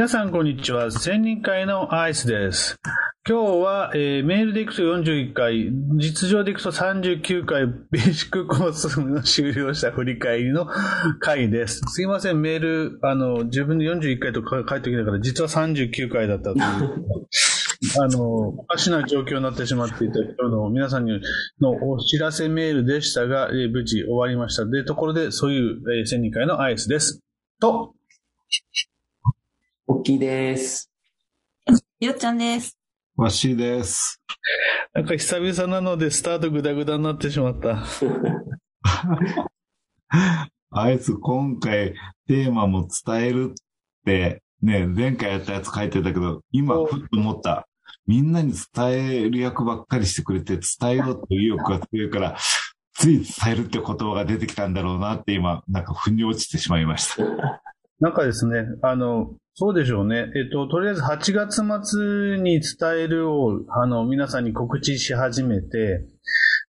皆さんこんにちは。千人会のアイスです。今日は、えーメールでいくと41回、実情でいくと39回、ベーシックコースの終了した振り返りの回です。すいません、メール、あの、自分で41回とか書いておきながら、実は39回だったという。あの、おかしな状況になってしまっていた今日の皆さんにのお知らせメールでしたが、えー無事終わりました。で、ところで、そういう、えー、千人会のアイスです。と、おっきいです。よっちゃんです。わしです。なんか久々なのでスタートグダグダになってしまった。あいつ今回テーマも伝えるって、ね、前回やったやつ書いてたけど、今ふっと思った。みんなに伝える役ばっかりしてくれて伝えようという意欲が強いから、つい伝えるって言葉が出てきたんだろうなって今、なんか腑に落ちてしまいました。なんかですね、あの、そうでしょうね。えっと、とりあえず8月末に伝えるを、あの、皆さんに告知し始めて、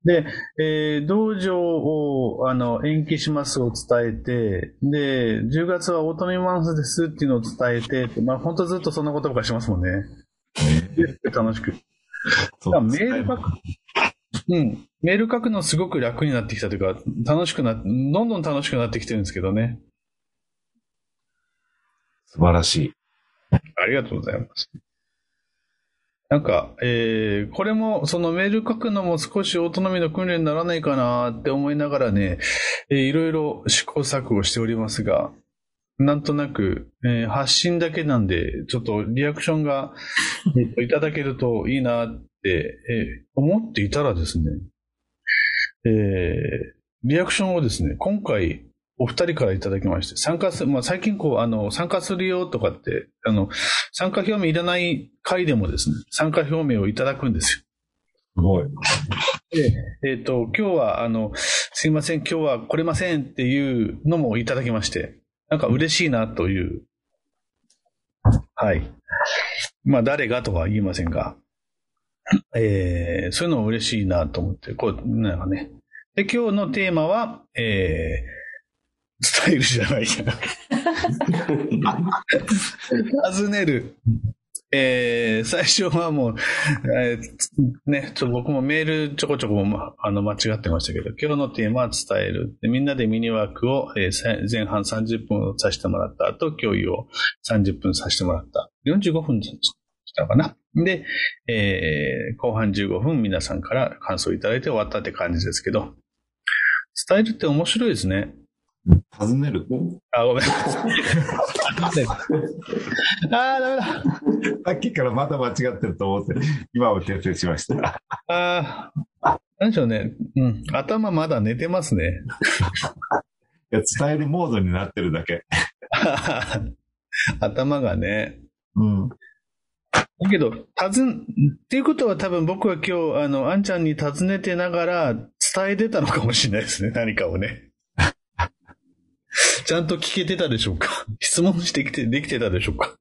で、えー道場を、あの、延期しますを伝えて、で、10月はオートミマンスですっていうのを伝えて、まあ、本当ずっとそんなことばっかりしますもんね。楽しく。そうメール書く、うん。メール書くのすごく楽になってきたというか、楽しくな、どんどん楽しくなってきてるんですけどね。素晴らしい。ありがとうございます。なんか、えー、これも、そのメール書くのも少しオートノミーの訓練にならないかなって思いながらね、えーいろいろ試行錯誤しておりますが、なんとなく、えー発信だけなんで、ちょっとリアクションが、えっといただけるといいなって、えー思っていたらですね、えーリアクションをですね、今回、お二人からいただきまして、参加する、まあ、最近こう、あの、参加するよとかって、あの、参加表明いらない回でもですね、参加表明をいただくんですすごい。よ。で、えっ、と、今日は、あの、すいません、今日は来れませんっていうのもいただきまして、なんか嬉しいなという。はい。まあ、誰がとは言いませんが、えーそういうのも嬉しいなと思って、こう、なんかね。で、今日のテーマは、えースタイルじゃないや。尋ねる。えー最初はもう、えーね、ちょっと僕もメールちょこちょこ、ま、あの間違ってましたけど、今日のテーマは伝える。でみんなでミニワークを、えー前半30分させてもらった後、共有を30分させてもらった。45分したかな。で、えー後半15分皆さんから感想をいただいて終わったって感じですけど、伝えるって面白いですね。尋ねる？あ、ごめん。あー、ダメだ。さっきからまた間違ってると思って、今は訂正しました。ああ、なんでしょうね。うん。頭まだ寝てますね。いや伝えるモードになってるだけ。頭がね。うん。だけど、たずん、っていうことは多分僕は今日、あの、あんちゃんに尋ねてながら伝えてたのかもしれないですね。何かをね。ちゃんと聞けてたでしょうか？質問してきて、できてたでしょうか？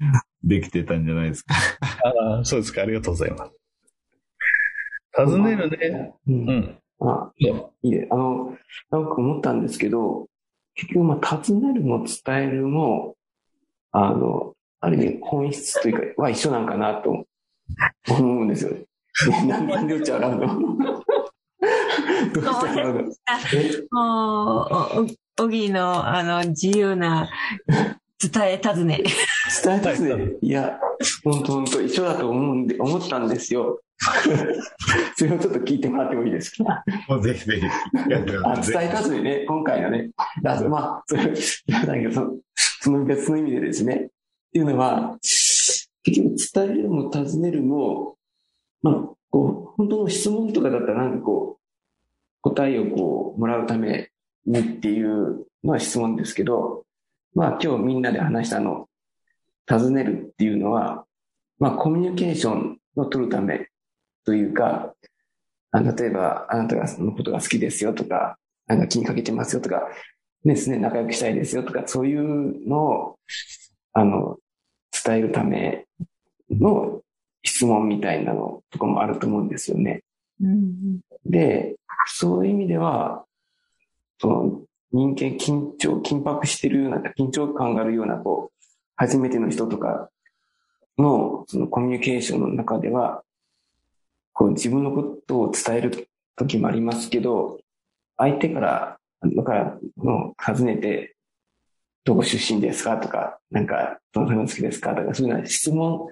できてたんじゃないですか？ああ、そうですか。ありがとうございます。尋ねるね。う。うんん。あ、いや、いいね。あの、なんか思ったんですけど、結局、まあ、尋ねるも伝えるも、あの、ある意味本質というか、は一緒なんかなと思うんですよね。ねなんでうち笑うの？どうして笑うのえもう、お、おぎの、あの、自由な、伝え尋ね。伝えたすね。いや、本当本当一緒だと思うんで、思ったんですよ。それをちょっと聞いてもらってもいいですか？もうぜひぜひ。あ伝えたずにね、今回のね、まあ、それ、いやだけどその、その別の意味でですね、っていうのは、結局伝えるも尋ねるも、まあ、こう、本当の質問とかだったらなんかこう、答えをこう、もらうためにっていうのは質問ですけど、まあ今日みんなで話したの、尋ねるっていうのは、まあコミュニケーションを取るためというか、あ例えば、あなたがそのことが好きですよとか、なんか気にかけてますよとか、ですね、仲良くしたいですよとか、そういうのを、あの、伝えるための質問みたいなのとかもあると思うんですよね。うんで、そういう意味では、その人間緊張、緊迫してるような、緊張感があるような、こう、初めての人とかのそのコミュニケーションの中では、こう自分のことを伝える時もありますけど、相手から、だからの尋ねて、どこ出身ですか？とか、なんか、どの辺が好きですか？とか、そういうような質問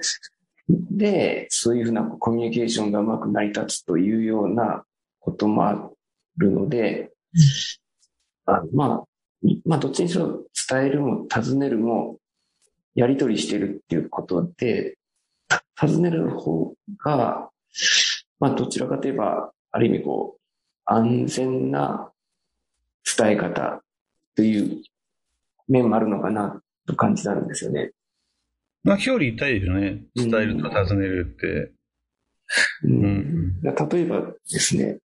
で、そういうふうなコミュニケーションがうまく成り立つというようなこともあるので、あまあ、まあ、どっちにしろ伝えるも尋ねるも、やり取りしてるっていうことで、た尋ねる方が、まあ、どちらかといえば、ある意味こう、安全な伝え方という面もあるのかなと感じたんですよね。まあ、表裏一体ですよね。伝えると尋ねるって。うんうん例えばですね、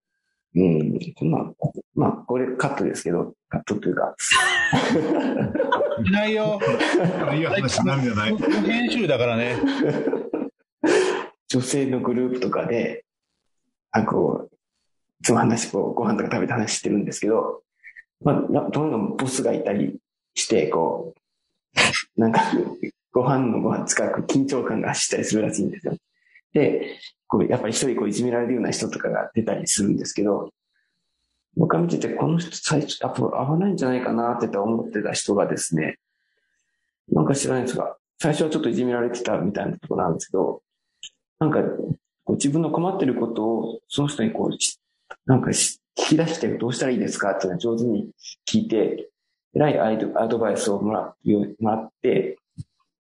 うん、まあ、まあ、これカットですけど、カットというか、いないよ。いい話になるんじゃない編集だからね。女性のグループとかで、あ、こう、いつも話、こう、ご飯とか食べて話してるんですけど、まあ、などんどんボスがいたりして、こう、なんか、ご飯のご飯近く緊張感が走ったりするらしいんですよ。で、こう、やっぱり一人こういじめられるような人とかが出たりするんですけど、僕は見てて、この人最初、やっぱ合わないんじゃないかなって思ってた人がですね、なんか知らないんですが、最初はちょっといじめられてたみたいなところなんですけど、なんか、自分の困ってることを、その人にこう、なんか聞き出してどうしたらいいですかっていうのを上手に聞いて、えらいアドアドバイスをもらもらって、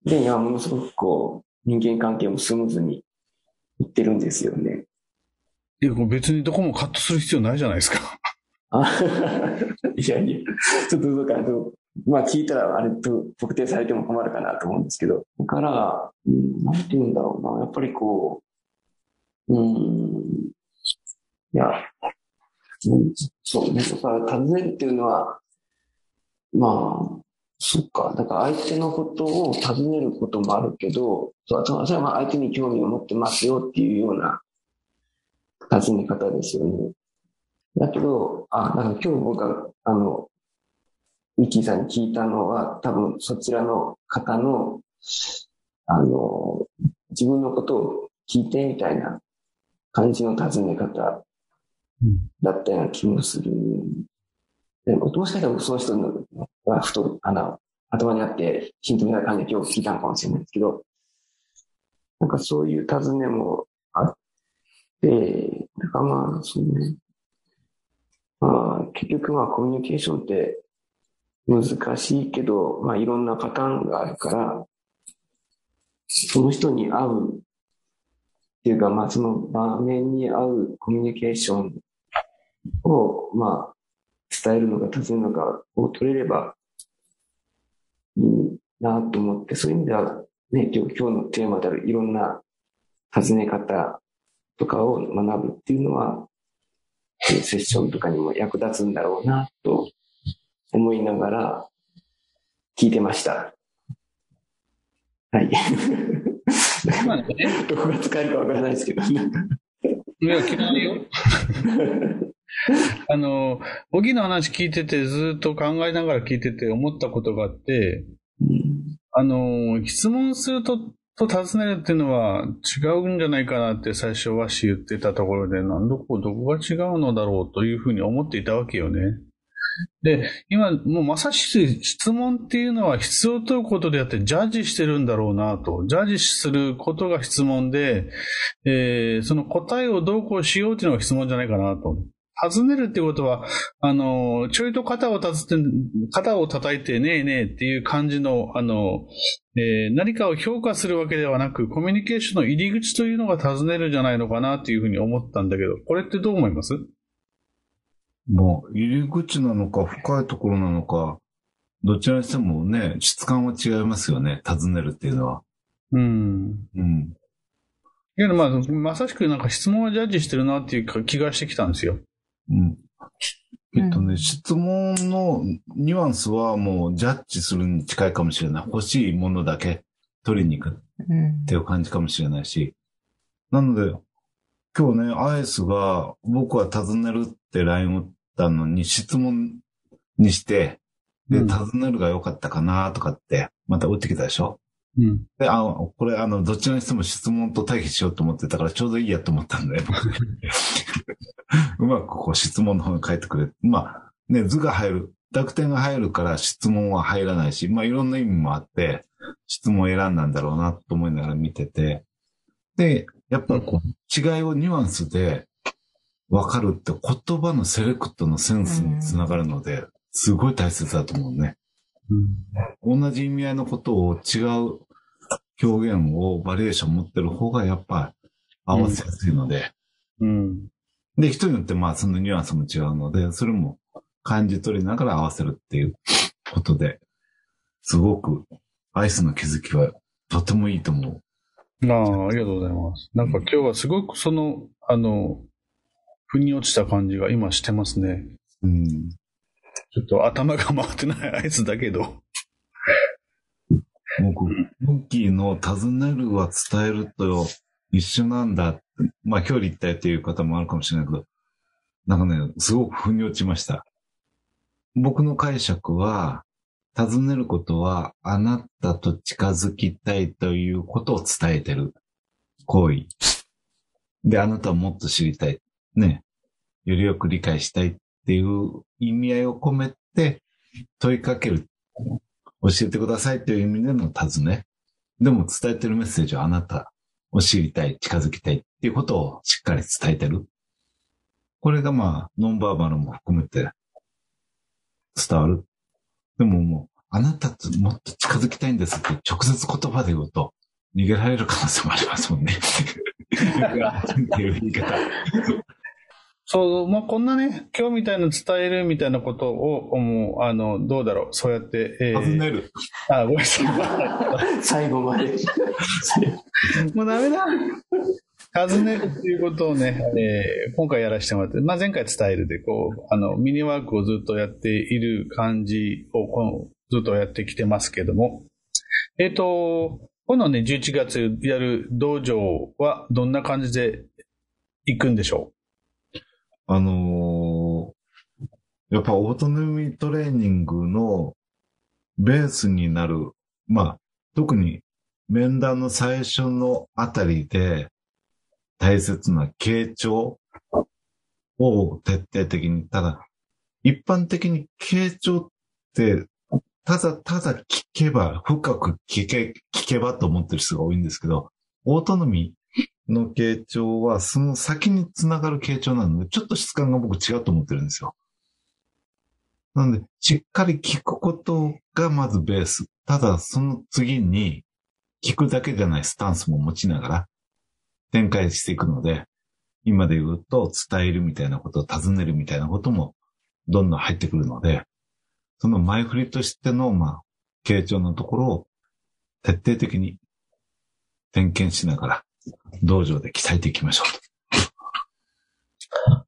で、いや、ものすごくこう、人間関係もスムーズにいってるんですよね。いや、別にどこもカットする必要ないじゃないですか。あ いやいや、ちょっとどうかなと、まあ聞いたらあれと特定されても困るかなと思うんですけど、だから、うん、なんて言うんだろうな、やっぱりこう、うん、いや、うんそうね、だから尋ねるっていうのは、まあ、そっか、だから相手のことを尋ねることもあるけど、そうそれはまあ相手に興味を持ってますよっていうような尋ね方ですよね。だけど、あ、だから今日僕が、あの、ミッキーさんに聞いたのは、多分そちらの方の、あの、自分のことを聞いてみたいな感じの尋ね方だったような気もする。でも、もしかしたらその人のはふと、あの、頭にあってヒントみたいな感じで今日聞いたのかもしれないですけど、なんかそういう尋ねもあって、だかまあ、そうね。まあ、結局まあコミュニケーションって難しいけど、まあいろんなパターンがあるから、その人に合うっていうか、まあその場面に合うコミュニケーションを、まあ伝えるのか尋ねるのかを取れればいいなと思って、そういう意味ではね、今日のテーマであるいろんな尋ね方とかを学ぶっていうのは、セッションとかにも役立つんだろうなと思いながら聞いてました。はい。まあね、どこが使えるかわからないですけど、なんか。いや、決まるよ。あの、小木の話聞いてて、ずっと考えながら聞いてて思ったことがあって、あの、質問すると、と尋ねるっていうのは違うんじゃないかなって最初はし言ってたところで、なんどこ、どこが違うのだろうというふうに思っていたわけよね。で、今、もうまさしく質問っていうのは必要ということであって、ジャッジしてるんだろうなと。ジャッジすることが質問で、えーその答えをどうこうしようっていうのが質問じゃないかなと。尋ねるってことは、あの、ちょいと肩をたつって、肩を叩いてねえねえっていう感じの、あの、えー何かを評価するわけではなく、コミュニケーションの入り口というのが尋ねるんじゃないのかなっていうふうに思ったんだけど、これってどう思います？もう、入り口なのか、深いところなのか、どちらにしてもね、質感は違いますよね、尋ねるっていうのは。うん。うん。いや、まあ、まさしくなんか質問はジャッジしてるなっていうか気がしてきたんですよ。うん。えっとね、うん質問のニュアンスはもうジャッジするに近いかもしれない。欲しいものだけ取りに行くっうんていう感じかもしれないし。なので、今日ね、アイスが僕は尋ねるって LINE を打ったのに質問にして、で、うん尋ねるが良かったかなとかって、また打ってきたでしょ？うん。で、あの、これ、あの、どちらにしても質問と対比しようと思ってたから、ちょうどいいやと思ったんで、僕 うまくこう質問の方に書いてくれ。まあ、ね、図が入る、濁点が入るから質問は入らないし、まあいろんな意味もあって、質問を選んだんだろうなと思いながら見てて、で、やっぱこう、違いをニュアンスで分かるって言葉のセレクトのセンスにつながるので、すごい大切だと思うね。同じ意味合いのことを違う表現をバリエーション持ってる方がやっぱ合わせやすいので、うん。で、人によってまあそのニュアンスも違うので、それも感じ取りながら合わせるっていうことで、すごくアイスの気づきはとてもいいと思う。ああ、ありがとうございます。なんか今日はすごくその、あの、腑に落ちた感じが今してますね。うん。ちょっと頭が回ってないあいつだけど。僕、モッキーの尋ねるは伝えると一緒なんだ。まあ表裏一体っていう方もあるかもしれないけど、なんかね、すごく腑に落ちました。僕の解釈は、尋ねることはあなたと近づきたいということを伝えてる行為。で、あなたをもっと知りたい。ね。よりよく理解したいていう意味合いを込めて問いかける。教えてくださいという意味での尋ね。でも伝えてるメッセージはあなたを知りたい、近づきたいっていうことをしっかり伝えてる。これがまあ、ノンバーバルも含めて伝わる。でももう、あなたともっと近づきたいんですって直接言葉で言うと逃げられる可能性もありますもんね。っていう言い方。そう、まあ、こんなね、今日みたいな伝えるみたいなことを、もう、あの、どうだろう、そうやって、えー尋ねる。あ、ごめんなさい。最後まで。もうダメだ。尋ねるっていうことをね、えー今回やらせてもらって、まあ、前回伝えるで、こう、あの、ミニワークをずっとやっている感じを、このずっとやってきてますけども、えっ、と、今度ね、11月やる道場はどんな感じで行くんでしょあのーやっぱオートノミートレーニングのベースになる、まあ、特に面談の最初のあたりで大切な傾聴を徹底的に、ただ、一般的に傾聴って、ただただ聞けば、深く聞け、聞けばと思ってる人が多いんですけど、オートノミの傾聴は、その先につながる傾聴なので、ちょっと質感が僕違うと思ってるんですよ。なので、しっかり聞くことがまずベース。ただ、その次に、聞くだけじゃないスタンスも持ちながら展開していくので、今で言うと伝えるみたいなこと、尋ねるみたいなこともどんどん入ってくるので、その前振りとしての、まあ、傾聴のところを徹底的に点検しながら、道場で鍛えていきましょうと。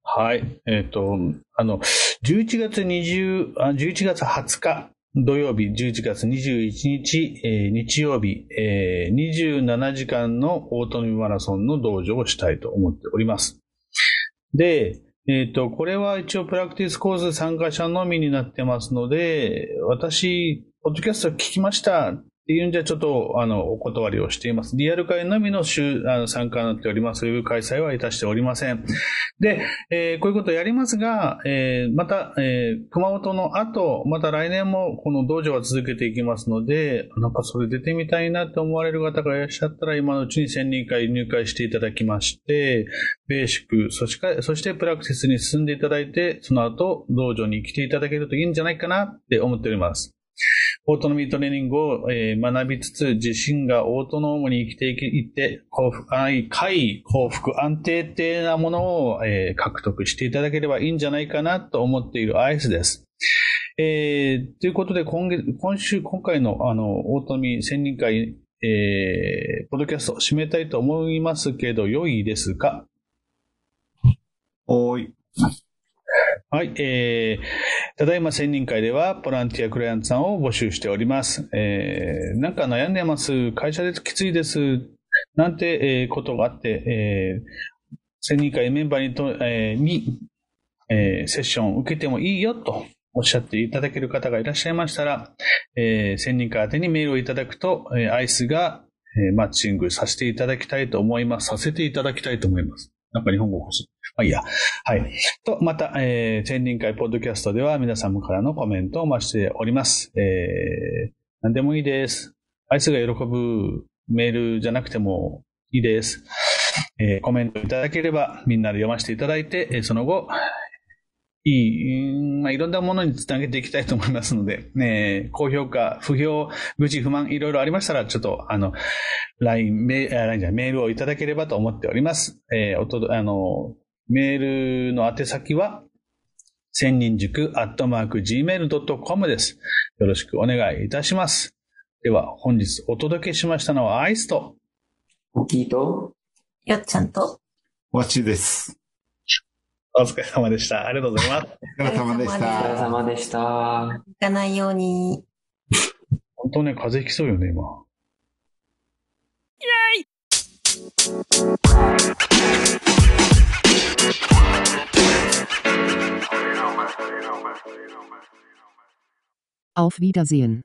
はい。えっ、と、あの、11月20、あ11月20日土曜日、11月21日、えー日曜日、えー27時間のオートミマラソンの道場をしたいと思っております。で、えっ、と、これは一応プラクティスコース参加者のみになってますので、私、ポッドキャスト聞きましたっていうんじゃちょっと、あの、お断りをしています。リアル会のみの週あの参加になっております。ウェブ開催はいたしておりません。で、えーこういうことをやりますが、えーまた、えー熊本の後、また来年もこの道場は続けていきますので、なんかそれ出てみたいなと思われる方がいらっしゃったら、今のうちに1000人会入会していただきまして、ベーシック、そして、そしてプラクティスに進んでいただいて、その後、道場に来ていただけるといいんじゃないかなって思っております。オートノミートレーニングを、学びつつ、自身がオートノームに生きていって、幸福、愛、快、幸福、安定的なものを、獲得していただければいいんじゃないかなと思っているアイスです。えーということで、今月、今週、今回の、あの、オートノミー専任会、えー、ポッドキャストを締めたいと思いますけど、良いですか？おーい。はい、えー、ただいま専任会では、ボランティアクライアントさんを募集しております。えー、なんか悩んでます、会社できついです、なんて、えーことがあって、えー、専任会メンバーにと、えーに、えーセッションを受けてもいいよとおっしゃっていただける方がいらっしゃいましたら、えー、専任家宛てにメールをいただくと、えー、アイスが、えー、マッチングさせていただきたいと思います。させていただきたいと思います。なんか日本語欲しい。まあいいや。はい。と、また、えー、千人会ポッドキャストでは皆様からのコメントをお待ちしております。えー、何でもいいです。あいつが喜ぶメールじゃなくてもいいです。えー、コメントいただければみんなで読ませていただいて、その後、いい、まあ、いろんなものにつなげていきたいと思いますので、ね、高評価、不評、愚痴、不満、いろいろありましたら、ちょっと、あの、LINE、メール、じゃメールをいただければと思っております。えー、おと、あの、メールの宛先は、千人塾アットマーク gmail.com です。よろしくお願いいたします。では、本日お届けしましたのはアイスと、大きいと、よっちゃんと、わちです。お疲れ様でした。ありがとうございます。お疲れ様でした。お疲れ様でした。行かないように。本当ね、風邪ひきそうよね、今。イェイ Auf Wiedersehen.